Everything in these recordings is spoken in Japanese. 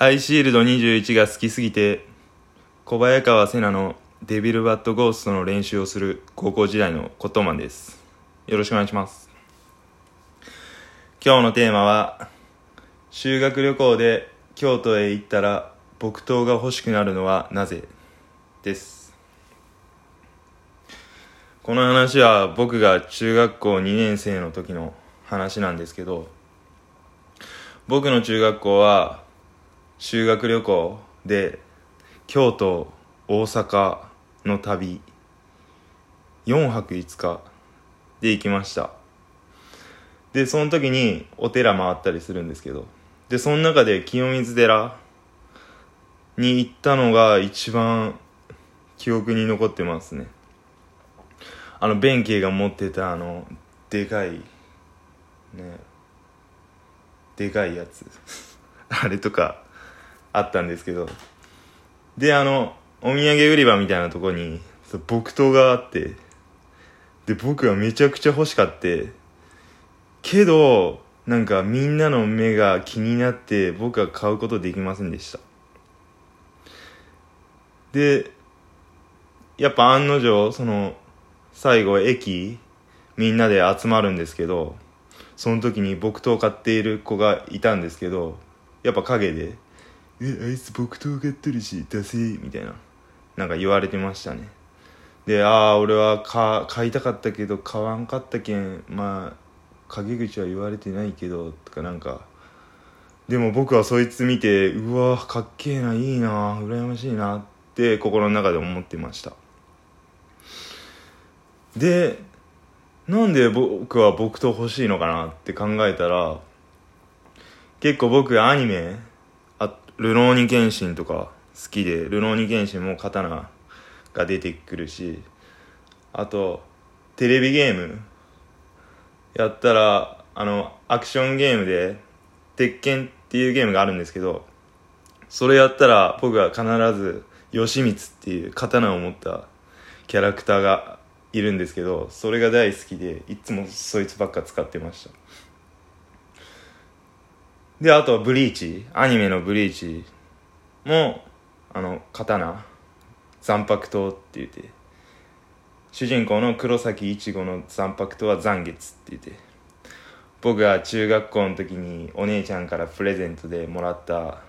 アイシールド21が好きすぎて小早川瀬名のデビルバットゴーストの練習をする高校時代のコットマンです。よろしくお願いします。今日のテーマは修学旅行で京都へ行ったら木刀が欲しくなるのはなぜ？です。この話は僕が中学校2年生の時の話なんですけど僕の中学校は修学旅行で京都大阪の旅4泊5日で行きました。でその時にお寺回ったりするんですけどでその中で清水寺に行ったのが一番記憶に残ってますね。あの弁慶が持ってたあのでかいねでかいやつ。あれとかあったんですけど。であのお土産売り場みたいなとこに木刀があって。で僕はめちゃくちゃ欲しかって。けどなんかみんなの目が気になって僕は買うことできませんでした。でやっぱ案の定その最後駅みんなで集まるんですけどその時に木刀を買っている子がいたんですけどやっぱ陰で「えあいつ木刀買ってるし出せ」みたいな。なんか言われてましたね。でああ俺は買いたかったけど買わんかったけんまあ陰口は言われてないけどとかなんか。でも僕はそいつ見てうわかっけえないいな羨ましいなって心の中で思ってました。でなんで僕は僕と欲しいのかなって考えたら結構僕アニメあルローニケンシンとか好きでルローニケンシンも刀が出てくるしあとテレビゲームやったらあのアクションゲームで鉄拳っていうゲームがあるんですけどそれやったら僕は必ず義満っていう刀を持ったキャラクターがいるんですけどそれが大好きでいつもそいつばっか使ってました。であとはブリーチアニメのブリーチもあの刀。残白刀って言って。主人公の黒崎一護の残白刀は残月って言って。僕が中学校の時にお姉ちゃんからプレゼントでもらった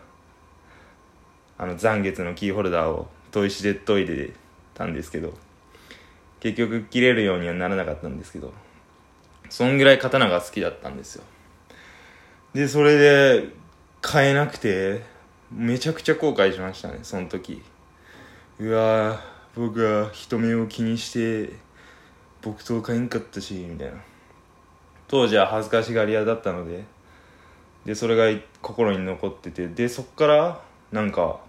あの残月のキーホルダーを砥石で研いでたんですけど結局切れるようにはならなかったんですけどそんぐらい刀が好きだったんですよ。でそれで買えなくてめちゃくちゃ後悔しましたねその時。うわ僕は人目を気にして木刀買えんかったしみたいな。当時は恥ずかしがり屋だったので。でそれが心に残ってて。でそっからなんか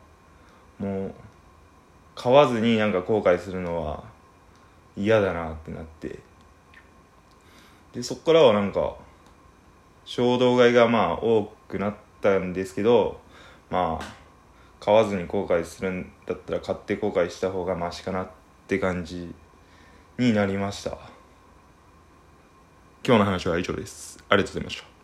もう買わずになんか後悔するのは嫌だなってなって。でそっからはなんか衝動買いがまあ多くなったんですけどまあ買わずに後悔するんだったら買って後悔した方がマシかなって感じになりました。今日の話は以上です。ありがとうございました。